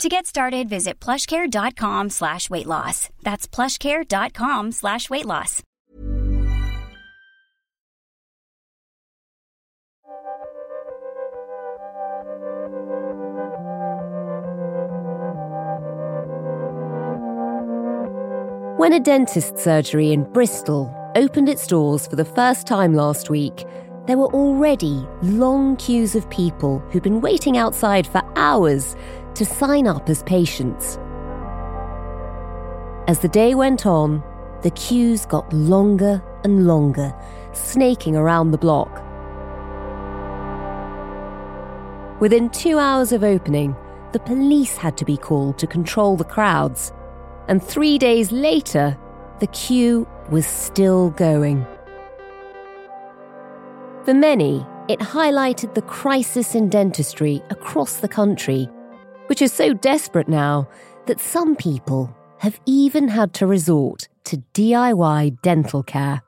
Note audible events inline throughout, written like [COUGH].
To get started, visit plushcare.com slash weight loss. That's plushcare.com slash weight loss. When a dentist surgery in Bristol opened its doors for the first time last week, there were already long queues of people who'd been waiting outside for hours to sign up as patients. As the day went on, the queues got longer and longer, snaking around the block. Within two hours of opening, the police had to be called to control the crowds. And three days later, the queue was still going. For many, it highlighted the crisis in dentistry across the country, which is so desperate now that some people have even had to resort to DIY dental care.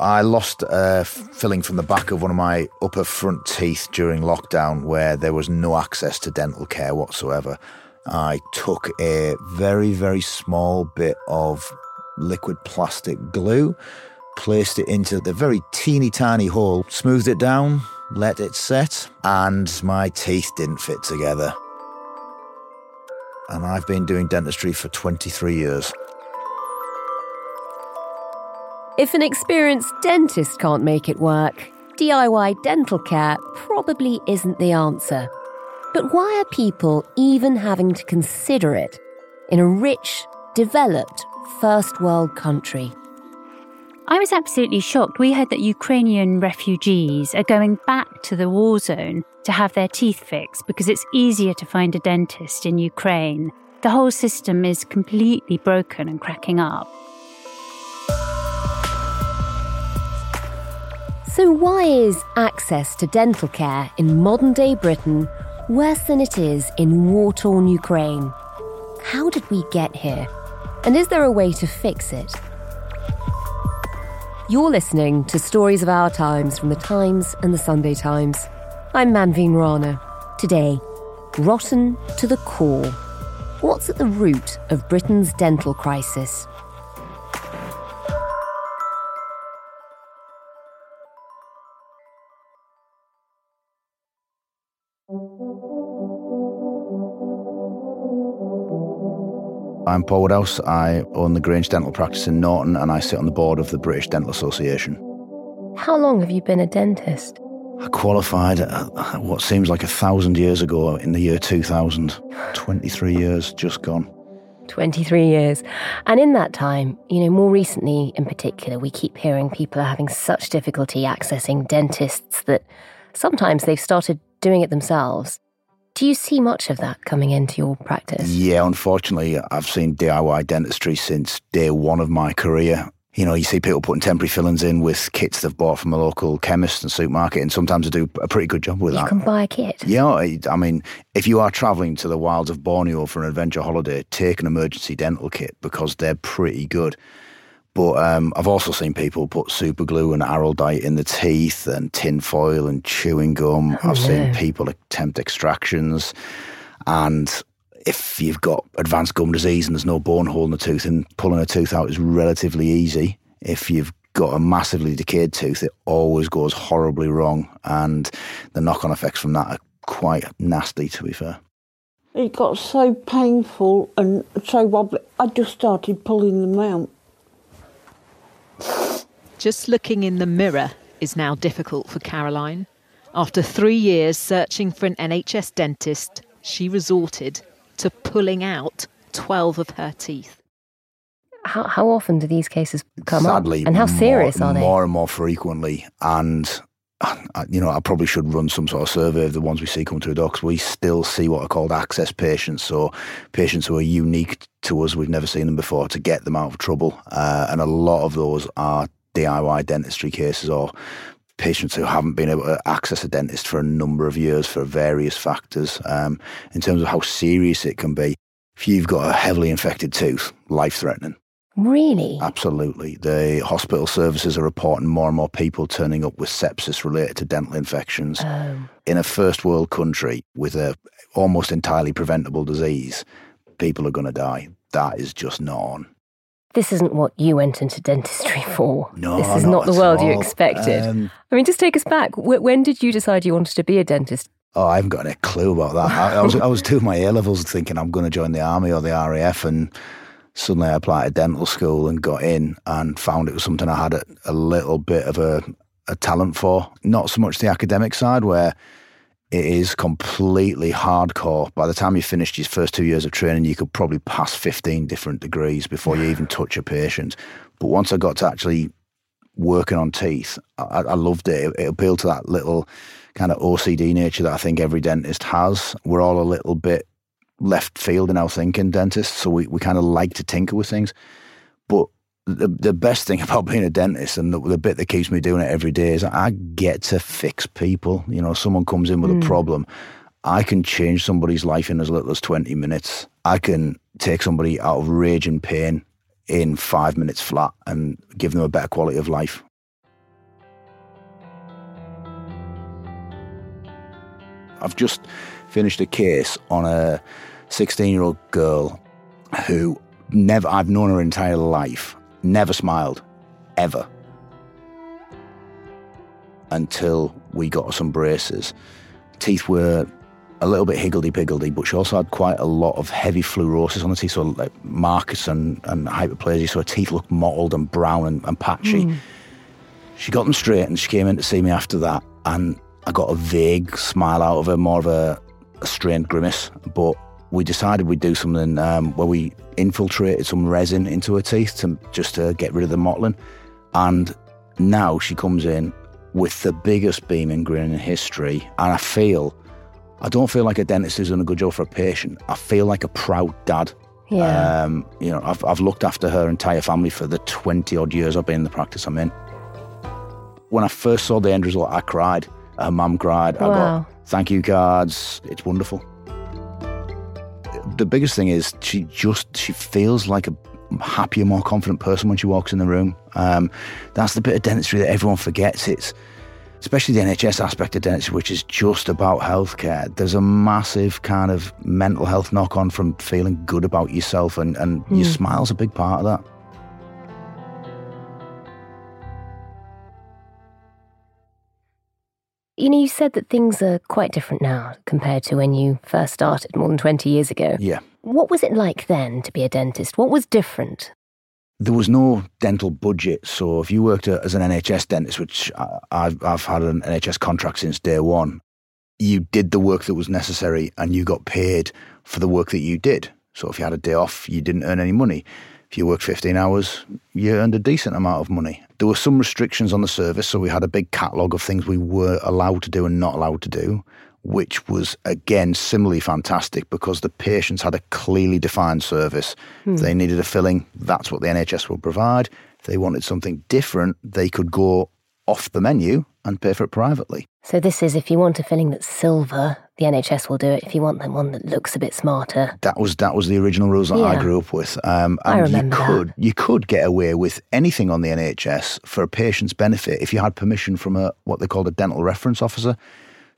I lost a filling from the back of one of my upper front teeth during lockdown where there was no access to dental care whatsoever. I took a very, very small bit of liquid plastic glue, placed it into the very teeny tiny hole, smoothed it down, let it set, and my teeth didn't fit together. And I've been doing dentistry for 23 years. If an experienced dentist can't make it work, DIY dental care probably isn't the answer. But why are people even having to consider it in a rich, developed, first world country? I was absolutely shocked. We heard that Ukrainian refugees are going back to the war zone to have their teeth fixed because it's easier to find a dentist in Ukraine. The whole system is completely broken and cracking up. So, why is access to dental care in modern day Britain worse than it is in war torn Ukraine? How did we get here? And is there a way to fix it? You're listening to Stories of Our Times from The Times and The Sunday Times. I'm Manveen Rana. Today, rotten to the core. What's at the root of Britain's dental crisis? I'm Paul Woodhouse. I own the Grange Dental Practice in Norton and I sit on the board of the British Dental Association. How long have you been a dentist? I qualified at what seems like a thousand years ago in the year 2000. 23 years just gone. 23 years. And in that time, you know, more recently in particular, we keep hearing people are having such difficulty accessing dentists that sometimes they've started doing it themselves. Do you see much of that coming into your practice? Yeah, unfortunately, I've seen DIY dentistry since day one of my career. You know, you see people putting temporary fillings in with kits they've bought from a local chemist and supermarket, and sometimes they do a pretty good job with you that. You can buy a kit. Yeah, I mean, if you are travelling to the wilds of Borneo for an adventure holiday, take an emergency dental kit because they're pretty good. But um, I've also seen people put super glue and araldite in the teeth and tin foil and chewing gum. Oh, I've no. seen people attempt extractions. And if you've got advanced gum disease and there's no bone hole in the tooth, and pulling a tooth out is relatively easy. If you've got a massively decayed tooth, it always goes horribly wrong. And the knock on effects from that are quite nasty, to be fair. It got so painful and so wobbly, I just started pulling them out. Just looking in the mirror is now difficult for Caroline. After three years searching for an NHS dentist, she resorted to pulling out 12 of her teeth. How, how often do these cases come Sadly, up? And how serious more, are they? More and more frequently. And you know, I probably should run some sort of survey of the ones we see come through the because we still see what are called access patients, so patients who are unique to us. We've never seen them before to get them out of trouble, uh, and a lot of those are DIY dentistry cases or patients who haven't been able to access a dentist for a number of years for various factors. Um, in terms of how serious it can be, if you've got a heavily infected tooth, life threatening. Really? Absolutely. The hospital services are reporting more and more people turning up with sepsis related to dental infections. Oh. In a first world country with a almost entirely preventable disease, people are going to die. That is just not on. This isn't what you went into dentistry [LAUGHS] for. No, this is not not, the world you expected. Um, I mean, just take us back. When did you decide you wanted to be a dentist? Oh, I haven't got any clue about that. I, I was I was doing my A levels thinking I'm going to join the army or the RAF, and suddenly I applied to dental school and got in and found it was something I had a, a little bit of a, a talent for. Not so much the academic side, where it is completely hardcore. By the time you finished your first two years of training, you could probably pass 15 different degrees before you even touch a patient. But once I got to actually working on teeth, I, I loved it. it. It appealed to that little kind of OCD nature that I think every dentist has. We're all a little bit left field in our thinking, dentists, so we, we kind of like to tinker with things. But the, the best thing [LAUGHS] about being a dentist and the, the bit that keeps me doing it every day is I get to fix people. You know, someone comes in with a hmm. problem, I can change somebody's life in as little as 20 minutes. I can take somebody out of rage and pain in five minutes flat and give them a better quality of life. I've just finished a case on a 16 year old girl who never, I've known her entire life, never smiled, ever. Until we got her some braces. Teeth were a little bit higgledy-piggledy, but she also had quite a lot of heavy fluorosis on the teeth, so like marcus and, and hyperplasia, so her teeth looked mottled and brown and, and patchy. Hmm. She got them straight and she came in to see me after that, and I got a vague smile out of her, more of a, a strained grimace. But we decided we'd do something um, where we infiltrated some resin into her teeth to just to get rid of the mottling. And now she comes in with the biggest beaming grin in history, and I feel. I don't feel like a dentist who's done a good job for a patient. I feel like a proud dad. Yeah. Um, you know, I've, I've looked after her entire family for the 20 odd years I've been in the practice I'm in. When I first saw the end result, I cried. Her mum cried. I Wow. got thank you cards. It's wonderful. The biggest thing is she just she feels like a happier, more confident person when she walks in the room. Um, that's the bit of dentistry that everyone forgets. It's especially the NHS aspect of dentistry, which is just about healthcare. There's a massive kind of mental health knock on from feeling good about yourself, and, and your smile's a big part of that. You know, you said that things are quite different now compared to when you first started more than 20 years ago. Yeah. What was it like then to be a dentist? What was different? There was no dental budget, so if you worked as an NHS dentist, which I've, I've had an NHS contract since day one, you did the work that was necessary and you got paid for the work that you did. So if you had a day off, you didn't earn any money. If you worked 15 hours, you earned a decent amount of money. There were some restrictions on the service, so we had a big catalogue of things we were allowed to do and not allowed to do, which was again similarly fantastic because the patients had a clearly defined service. If they needed a filling, that's what the NHS would provide. If they wanted something different, they could go off the menu and pay for it privately. So, this is if you want a filling that's silver, the NHS will do it. If you want them one that looks a bit smarter, That was that was the original rules that I grew up with. Um, I and you remember that. could you could get away with anything on the NHS for a patient's benefit if you had permission from a what they called a dental reference officer.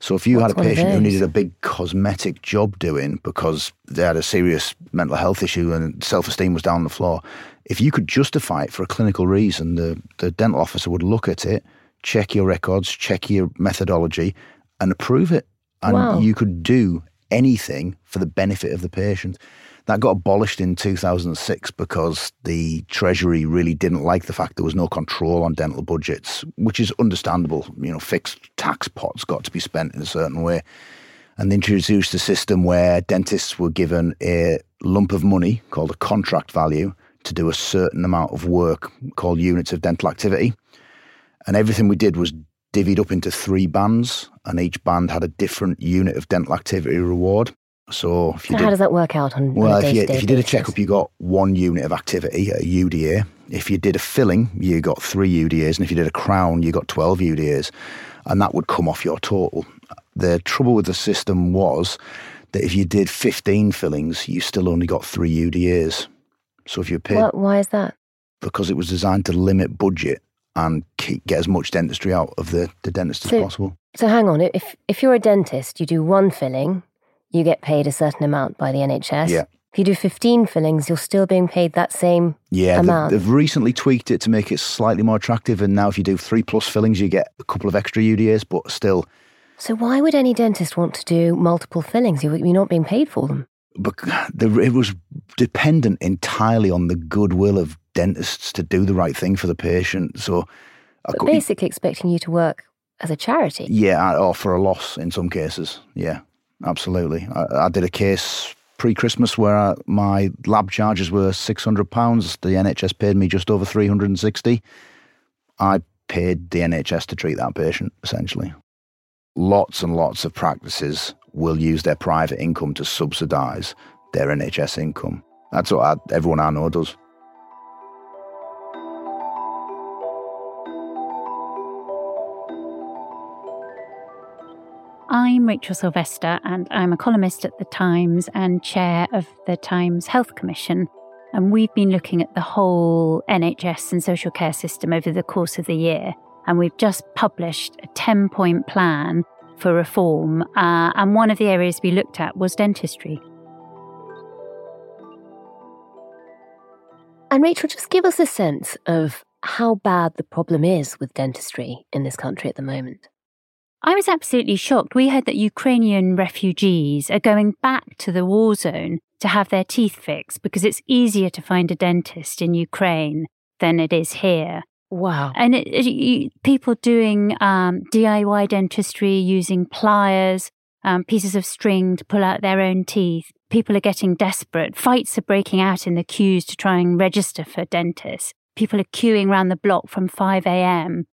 So if you What's had a patient who needed a big cosmetic job doing because they had a serious mental health issue and self esteem was down the floor, if you could justify it for a clinical reason, the, the dental officer would look at it, check your records, check your methodology, and approve it. And Wow. you could do anything for the benefit of the patient. That got abolished in 2006 because the Treasury really didn't like the fact there was no control on dental budgets, which is understandable. You know, fixed tax pots got to be spent in a certain way. And they introduced a system where dentists were given a lump of money called a contract value to do a certain amount of work called units of dental activity. And everything we did was divvied up into three bands, and each band had a different unit of dental activity reward. So, if you So did, how does that work out on, well, on if you, if you did a checkup, you got one unit of activity, a UDA. If you did a filling, you got three UDAs, and if you did a crown, you got 12 UDAs, and that would come off your total. The trouble with the system was that if you did 15 fillings, you still only got three UDAs. So if you paid, why is that? because it was designed to limit budget and keep, get as much dentistry out of the, the dentist as possible. So hang on, if if you're a dentist, you do one filling, you get paid a certain amount by the NHS. Yeah. If you do 15 fillings, you're still being paid that same. Yeah, amount. they've, they've recently tweaked it to make it slightly more attractive, and now if you do three plus fillings, you get a couple of extra UDAs, but still, So why would any dentist want to do multiple fillings? You- You're not being paid for them. but the, it was dependent entirely on the goodwill of dentists to do the right thing for the patient. So, I But cou- basically expecting you to work as a charity. yeah, or for a loss in some cases. Yeah, absolutely. I, I did a case pre-Christmas where I, my lab charges were six hundred pounds. The NHS paid me just over three hundred and sixty. I paid the NHS to treat that patient essentially. Lots and lots of practices will use their private income to subsidise their NHS income. That's what I, everyone I know does. I'm Rachel Sylvester, and I'm a columnist at The Times and chair of the Times Health Commission. And we've been looking at the whole NHS and social care system over the course of the year. And we've just published a 10 point plan for reform. Uh, and one of the areas we looked at was dentistry. And Rachel, just give us a sense of how bad the problem is with dentistry in this country at the moment. I was absolutely shocked. We heard that Ukrainian refugees are going back to the war zone to have their teeth fixed because it's easier to find a dentist in Ukraine than it is here. Wow. And it, it, you, people doing um, DIY dentistry using pliers, um, pieces of string to pull out their own teeth. People are getting desperate. Fights are breaking out in the queues to try and register for dentists. People are queuing around the block from 5 a.m.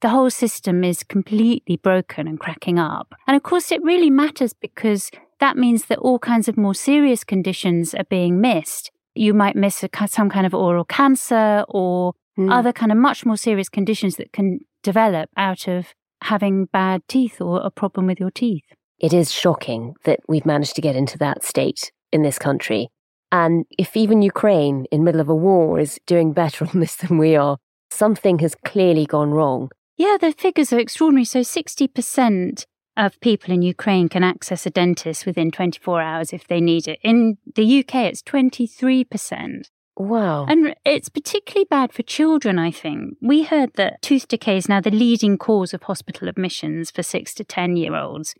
The whole system is completely broken and cracking up. And of course, it really matters because that means that all kinds of more serious conditions are being missed. You might miss a, some kind of oral cancer or Mm. other kind of much more serious conditions that can develop out of having bad teeth or a problem with your teeth. It is shocking that we've managed to get into that state in this country. And if even Ukraine, in middle of a war, is doing better [LAUGHS] on this than we are, something has clearly gone wrong. Yeah, the figures are extraordinary. So 60% of people in Ukraine can access a dentist within 24 hours if they need it. In the UK, it's 23%. Wow. And it's particularly bad for children, I think. We heard that tooth decay is now the leading cause of hospital admissions for six to 10 year olds.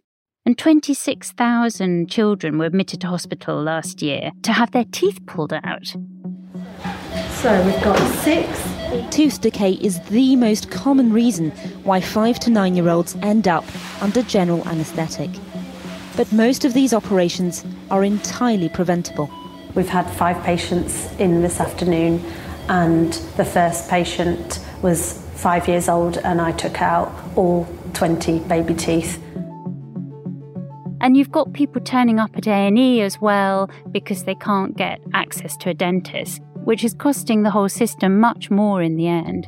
And 26,000 children were admitted to hospital last year to have their teeth pulled out. So we've got six. Tooth decay is the most common reason why 5 to 9 year olds end up under general anaesthetic. But most of these operations are entirely preventable. We've had five patients in this afternoon, and the first patient was five years old, and I took out all 20 baby teeth. And you've got people turning up at A&E as well because they can't get access to a dentist, which is costing the whole system much more in the end.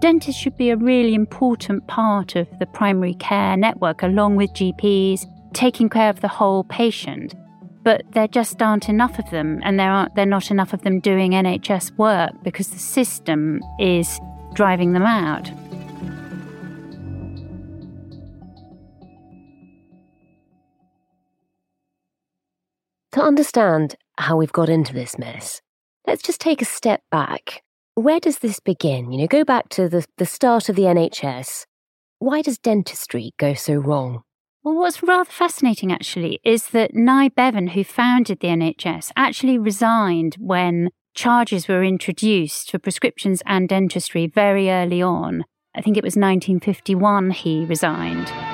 Dentists should be a really important part of the primary care network along with GPs, taking care of the whole patient. But there just aren't enough of them, and there aren't there are not enough of them doing NHS work because the system is driving them out. To understand how we've got into this mess, let's just take a step back. Where does this begin? You know, go back to the, the start of the NHS. Why does dentistry go so wrong? Well, what's rather fascinating actually is that Nye Bevan, who founded the NHS, actually resigned when charges were introduced for prescriptions and dentistry very early on. I think it was 1951 he resigned.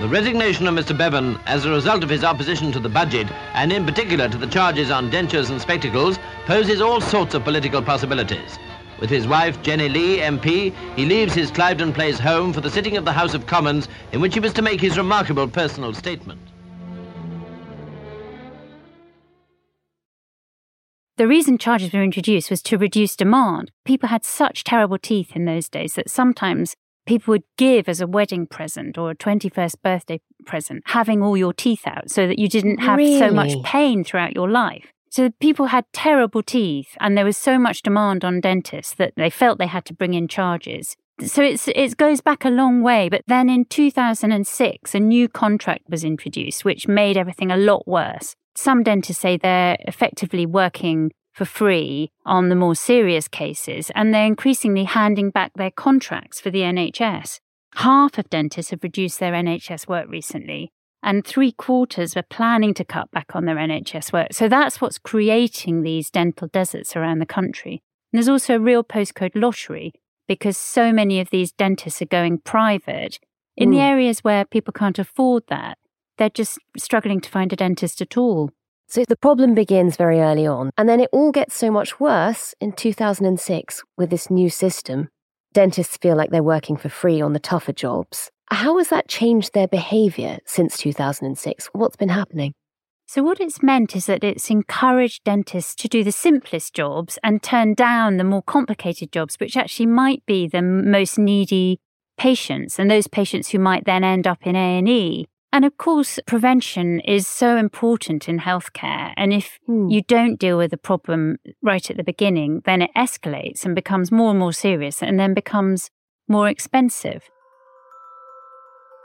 The resignation of Mr. Bevan as a result of his opposition to the budget, and in particular to the charges on dentures and spectacles, poses all sorts of political possibilities. With his wife, Jenny Lee, MP, he leaves his Cliveden Place home for the sitting of the House of Commons in which he was to make his remarkable personal statement. The reason charges were introduced was to reduce demand. People had such terrible teeth in those days that sometimes people would give as a wedding present or a 21st birthday present having all your teeth out so that you didn't have really? so much pain throughout your life. So people had terrible teeth and there was so much demand on dentists that they felt they had to bring in charges. So it's, it goes back a long way. But then in 2006, a new contract was introduced, which made everything a lot worse. Some dentists say they're effectively working for free on the more serious cases, and they're increasingly handing back their contracts for the NHS. Half of dentists have reduced their NHS work recently, and three quarters are planning to cut back on their NHS work. So that's what's creating these dental deserts around the country. And there's also a real postcode lottery because so many of these dentists are going private. In the Mm. areas where people can't afford that, they're just struggling to find a dentist at all. So the problem begins very early on, and then it all gets so much worse in 2006 with this new system. Dentists feel like they're working for free on the tougher jobs. How has that changed their behaviour since 2006? What's been happening? So, what it's meant is that it's encouraged dentists to do the simplest jobs and turn down the more complicated jobs, which actually might be the most needy patients and those patients who might then end up in A&E. And of course, prevention is so important in healthcare. And if Hmm. you don't deal with the problem right at the beginning, then it escalates and becomes more and more serious and then becomes more expensive.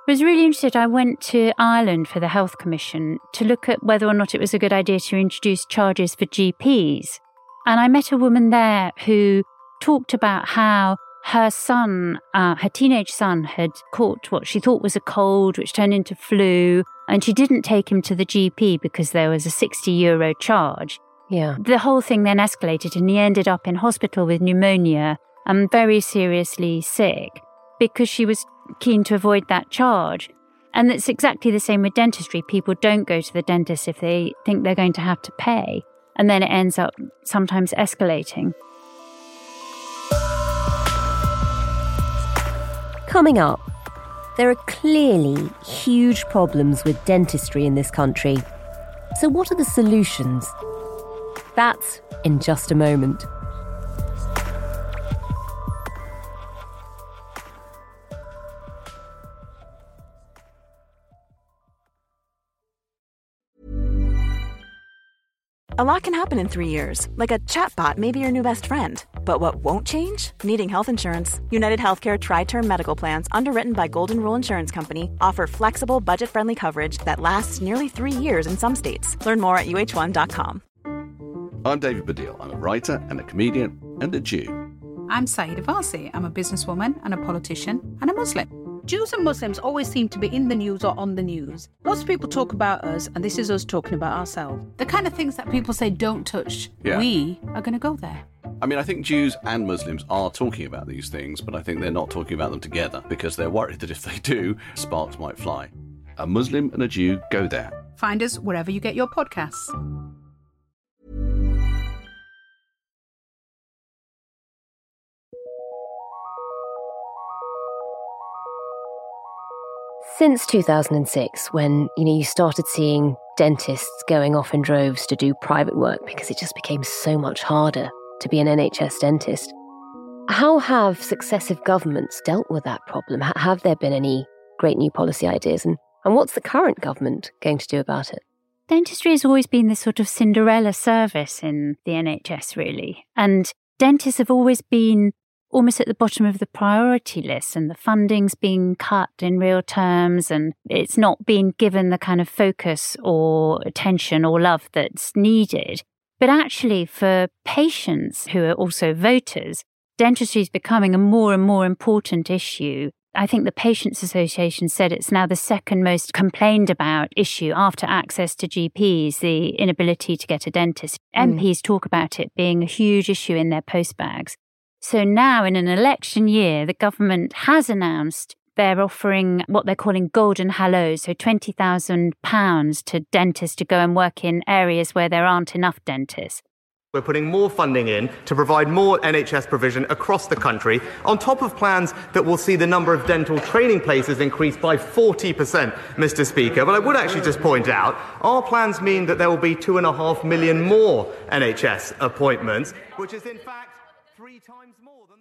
I was really interested. I went to Ireland for the Health Commission to look at whether or not it was a good idea to introduce charges for GPs. And I met a woman there who talked about how her son, uh, her teenage son, had caught what she thought was a cold, which turned into flu. And she didn't take him to the GP because there was a 60 euro charge. Yeah. The whole thing then escalated, and he ended up in hospital with pneumonia and very seriously sick because she was keen to avoid that charge. And it's exactly the same with dentistry. People don't go to the dentist if they think they're going to have to pay. And then it ends up sometimes escalating. Coming up, there are clearly huge problems with dentistry in this country. So, what are the solutions? That's in just a moment. A lot can happen in three years, like a chatbot may be your new best friend. But what won't change? Needing health insurance. United Healthcare Tri Term Medical Plans, underwritten by Golden Rule Insurance Company, offer flexible, budget friendly coverage that lasts nearly three years in some states. Learn more at uh1.com. I'm David Baddiel. I'm a writer and a comedian and a Jew. I'm Sayeeda Warsi. I'm a businesswoman and a politician and a Muslim. Jews and Muslims always seem to be in the news or on the news. Lots of people talk about us, and this is us talking about ourselves. The kind of things that people say don't touch, Yeah. we are going to go there. I mean, I think Jews and Muslims are talking about these things, but I think they're not talking about them together because they're worried that if they do, sparks might fly. A Muslim and a Jew go there. Find us wherever you get your podcasts. Since 2006, when you know you started seeing dentists going off in droves to do private work because it just became so much harder to be an NHS dentist, how have successive governments dealt with that problem? Have there been any great new policy ideas, and, and what's the current government going to do about it? Dentistry has always been the sort of Cinderella service in the NHS, really. And dentists have always been almost at the bottom of the priority list, and the funding's being cut in real terms, and it's not being given the kind of focus or attention or love that's needed. But actually, for patients who are also voters, dentistry is becoming a more and more important issue. I think the Patients Association said it's now the second most complained about issue after access to GPs, the inability to get a dentist. Mm. MPs talk about it being a huge issue in their postbags. So now, in an election year, the government has announced they're offering what they're calling golden hellos, so £20,000 to dentists to go and work in areas where there aren't enough dentists. We're putting more funding in to provide more NHS provision across the country, on top of plans that will see the number of dental training places increase by 40%, Mr. Speaker. But I would actually just point out our plans mean that there will be two and a half million more NHS appointments, which is in fact three times.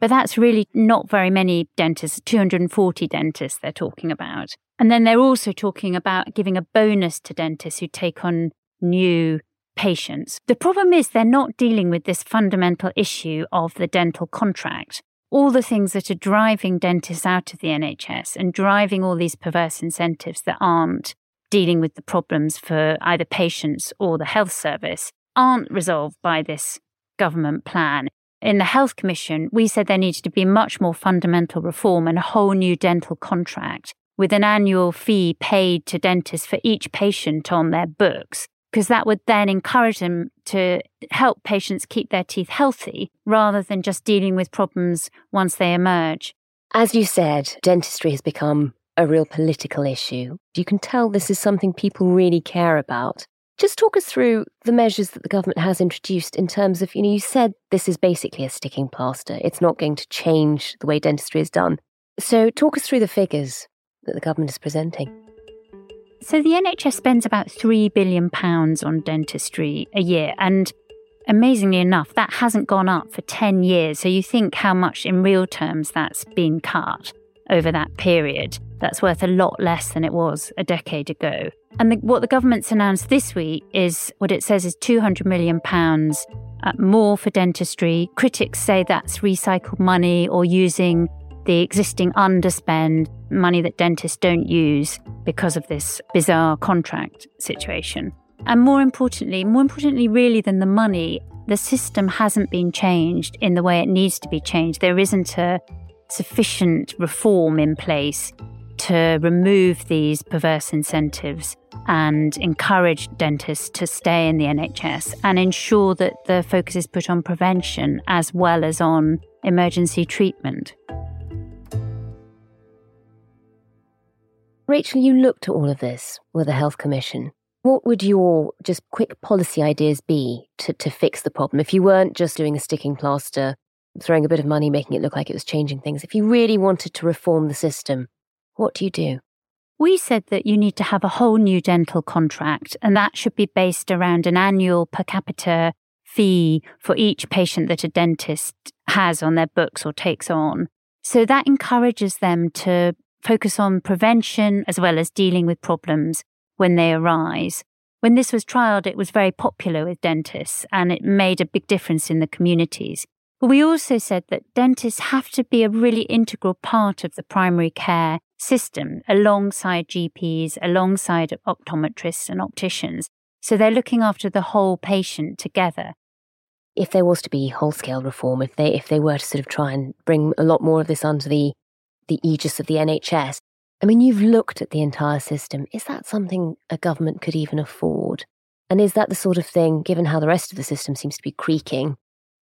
But that's really not very many dentists, 240 dentists they're talking about. And then they're also talking about giving a bonus to dentists who take on new patients. The problem is they're not dealing with this fundamental issue of the dental contract. All the things that are driving dentists out of the NHS and driving all these perverse incentives that aren't dealing with the problems for either patients or the health service aren't resolved by this government plan. In the Health Commission, we said there needed to be much more fundamental reform and a whole new dental contract with an annual fee paid to dentists for each patient on their books because that would then encourage them to help patients keep their teeth healthy rather than just dealing with problems once they emerge. As you said, dentistry has become a real political issue. You can tell this is something people really care about. Just talk us through the measures that the government has introduced in terms of, you know, you said this is basically a sticking plaster. It's not going to change the way dentistry is done. So talk us through the figures that the government is presenting. So the NHS spends about £3 billion on dentistry a year. And amazingly enough, that hasn't gone up for 10 years. So you think how much in real terms that's been cut over that period. That's worth a lot less than it was a decade ago. And the, what the government's announced this week is what it says is £200 million uh, more for dentistry. Critics say that's recycled money or using the existing underspend, money that dentists don't use because of this bizarre contract situation. And more importantly, more importantly, really than the money, the system hasn't been changed in the way it needs to be changed. There isn't a sufficient reform in place to remove these perverse incentives and encourage dentists to stay in the NHS and ensure that the focus is put on prevention as well as on emergency treatment. Rachel, you looked at all of this with the Health Commission. What would your just quick policy ideas be to, to fix the problem? If you weren't just doing a sticking plaster, throwing a bit of money, making it look like it was changing things, if you really wanted to reform the system, what do you do? We said that you need to have a whole new dental contract, and that should be based around an annual per capita fee for each patient that a dentist has on their books or takes on. So that encourages them to focus on prevention as well as dealing with problems when they arise. When this was trialled, it was very popular with dentists and it made a big difference in the communities. But we also said that dentists have to be a really integral part of the primary care system alongside GPs, alongside optometrists and opticians. So they're looking after the whole patient together. If there was to be whole scale reform, if they if they were to sort of try and bring a lot more of this under the the aegis of the NHS. I mean, you've looked at the entire system. Is that something a government could even afford? And is that the sort of thing, given how the rest of the system seems to be creaking,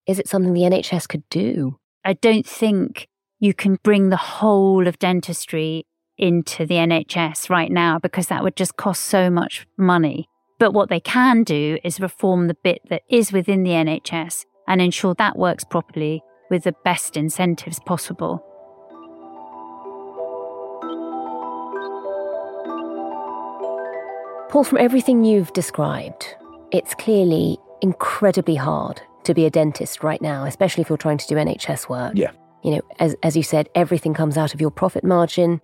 is it something the NHS could do? I don't think you can bring the whole of dentistry into the NHS right now because that would just cost so much money. But what they can do is reform the bit that is within the NHS and ensure that works properly with the best incentives possible. Paul, from everything you've described, it's clearly incredibly hard to be a dentist right now, especially if you're trying to do NHS work. Yeah. You know, as, as you said, everything comes out of your profit margin.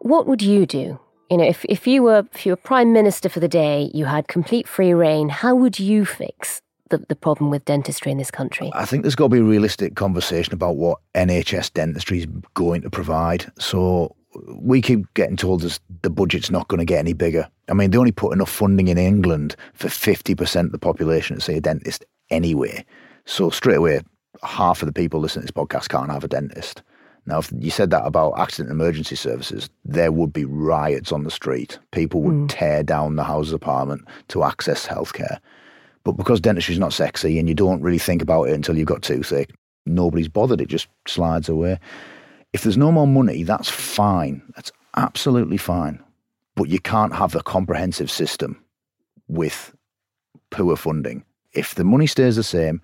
What would you do? You know, if, if you were if you were prime minister for the day, you had complete free reign, how would you fix the, the problem with dentistry in this country? I think there's got to be a realistic conversation about what NHS dentistry is going to provide. So we keep getting told that the budget's not going to get any bigger. I mean, they only put enough funding in England for 50% of the population to see a dentist anyway. So straight away, half of the people listening to this podcast can't have a dentist. Now, if you said that about accident and emergency services, there would be riots on the street. People would mm. tear down the Houses Parliament to access healthcare. But because dentistry is not sexy and you don't really think about it until you've got toothache, nobody's bothered. It just slides away. If there's no more money, that's fine. That's absolutely fine. But you can't have a comprehensive system with poor funding if the money stays the same,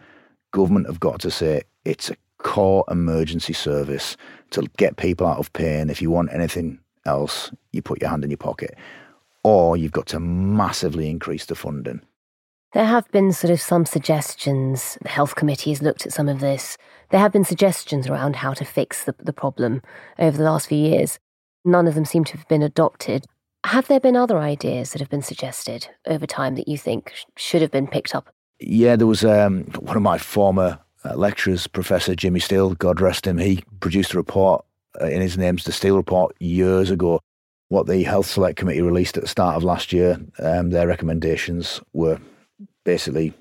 government have got to say it's a core emergency service to get people out of pain. If you want anything else, you put your hand in your pocket. Or you've got to massively increase the funding. There have been sort of some suggestions. The health committee has looked at some of this. There have been suggestions around how to fix the, the problem over the last few years. None of them seem to have been adopted. Have there been other ideas that have been suggested over time that you think should have been picked up? Yeah, there was um, one of my former uh, lecturers, Professor Jimmy Steele, God rest him. He produced a report uh, in his name's the Steele Report years ago. What the Health Select Committee released at the start of last year, um, their recommendations were basically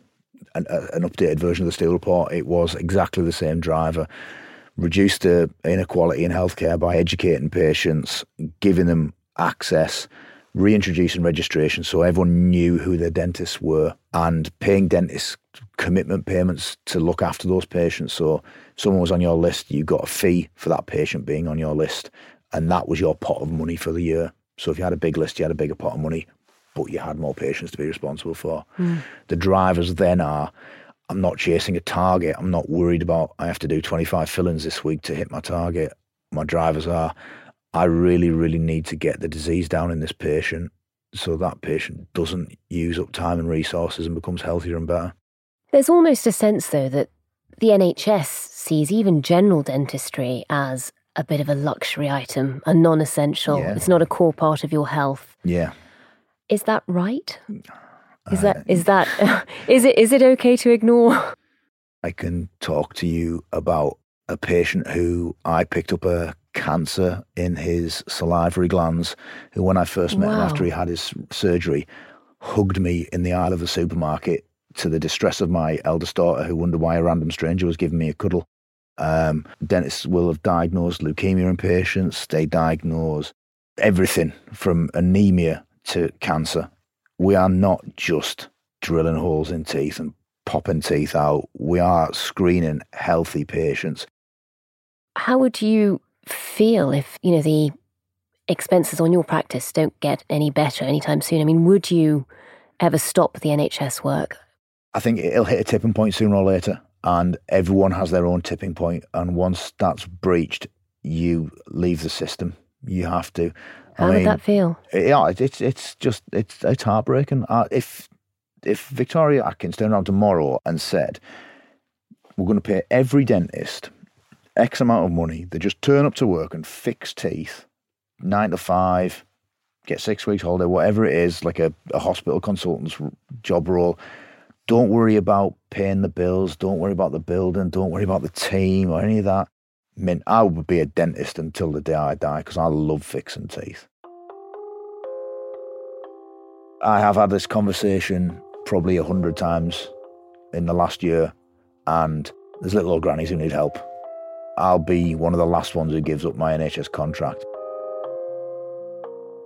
an, an, updated version of the Steele report. It was exactly the same driver. Reduce the inequality in healthcare by educating patients, giving them access, reintroducing registration so everyone knew who their dentists were, and paying dentists commitment payments to look after those patients. So someone was on your list, you got a fee for that patient being on your list, and that was your pot of money for the year. So if you had a big list, you had a bigger pot of money but you had more patients to be responsible for. Mm. The drivers then are I'm not chasing a target. I'm not worried about I have to do 25 fillings this week to hit my target. My drivers are I really, really need to get the disease down in this patient so that patient doesn't use up time and resources and becomes healthier and better. There's almost a sense, though, that the NHS sees even general dentistry as a bit of a luxury item, a non essential. Yeah. It's not a core part of your health. Yeah. Is that right? Is that uh, is that [LAUGHS] is it is it okay to ignore? I can talk to you about a patient who I picked up a cancer in his salivary glands, who when I first met wow. him after he had his surgery, hugged me in the aisle of the supermarket to the distress of my eldest daughter, who wondered why a random stranger was giving me a cuddle. Um, dentists will have diagnosed leukemia in patients. They diagnose everything from anemia to cancer. We are not just drilling holes in teeth and popping teeth out. We are screening healthy patients. How would you feel if, you know, the expenses on your practice don't get any better anytime soon? I mean, would you ever stop the NHS work? I think it'll hit a tipping point sooner or later, and everyone has their own tipping point. And once that's breached, you leave the system. You have to. How I mean, did that feel? Yeah, it's it's just it's it's heartbreaking. Uh, if if Victoria Atkins turned around tomorrow and said, "We're going to pay every dentist X amount of money," they just turn up to work and fix teeth, nine to five, get six weeks holiday, whatever it is, like a, a hospital consultant's job role. Don't worry about paying the bills. Don't worry about the building. Don't worry about the team or any of that mean, I would be a dentist until the day I die because I love fixing teeth. I have had this conversation probably a hundred times in the last year, and there's little old grannies who need help. I'll be one of the last ones who gives up my NHS contract.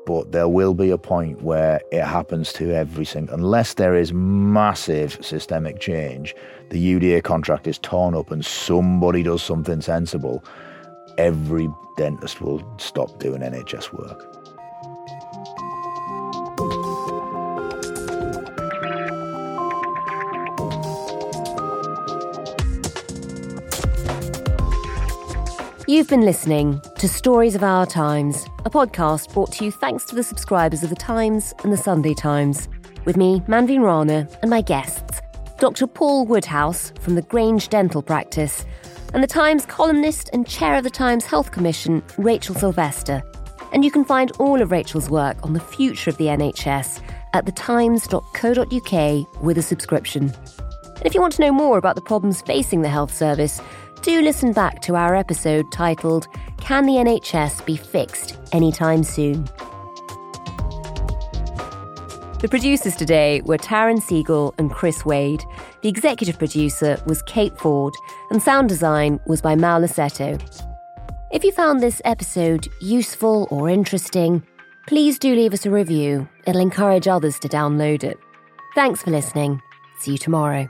But there will be a point where it happens to every single, unless there is massive systemic change, the UDA contract is torn up and somebody does something sensible, every dentist will stop doing NHS work. You've been listening to Stories of Our Times, a podcast brought to you thanks to the subscribers of The Times and The Sunday Times, with me, Manveen Rana, and my guests, Dr. Paul Woodhouse from the Grange Dental Practice, and The Times columnist and chair of the Times Health Commission, Rachel Sylvester. And you can find all of Rachel's work on the future of the NHS at thetimes.co.uk with a subscription. And if you want to know more about the problems facing the health service, do listen back to our episode titled Can the NHS Be Fixed Anytime Soon? The producers today were Taryn Siegel and Chris Wade. The executive producer was Kate Ford, and sound design was by Mal Lassetto. If you found this episode useful or interesting, please do leave us a review. It'll encourage others to download it. Thanks for listening. See you tomorrow.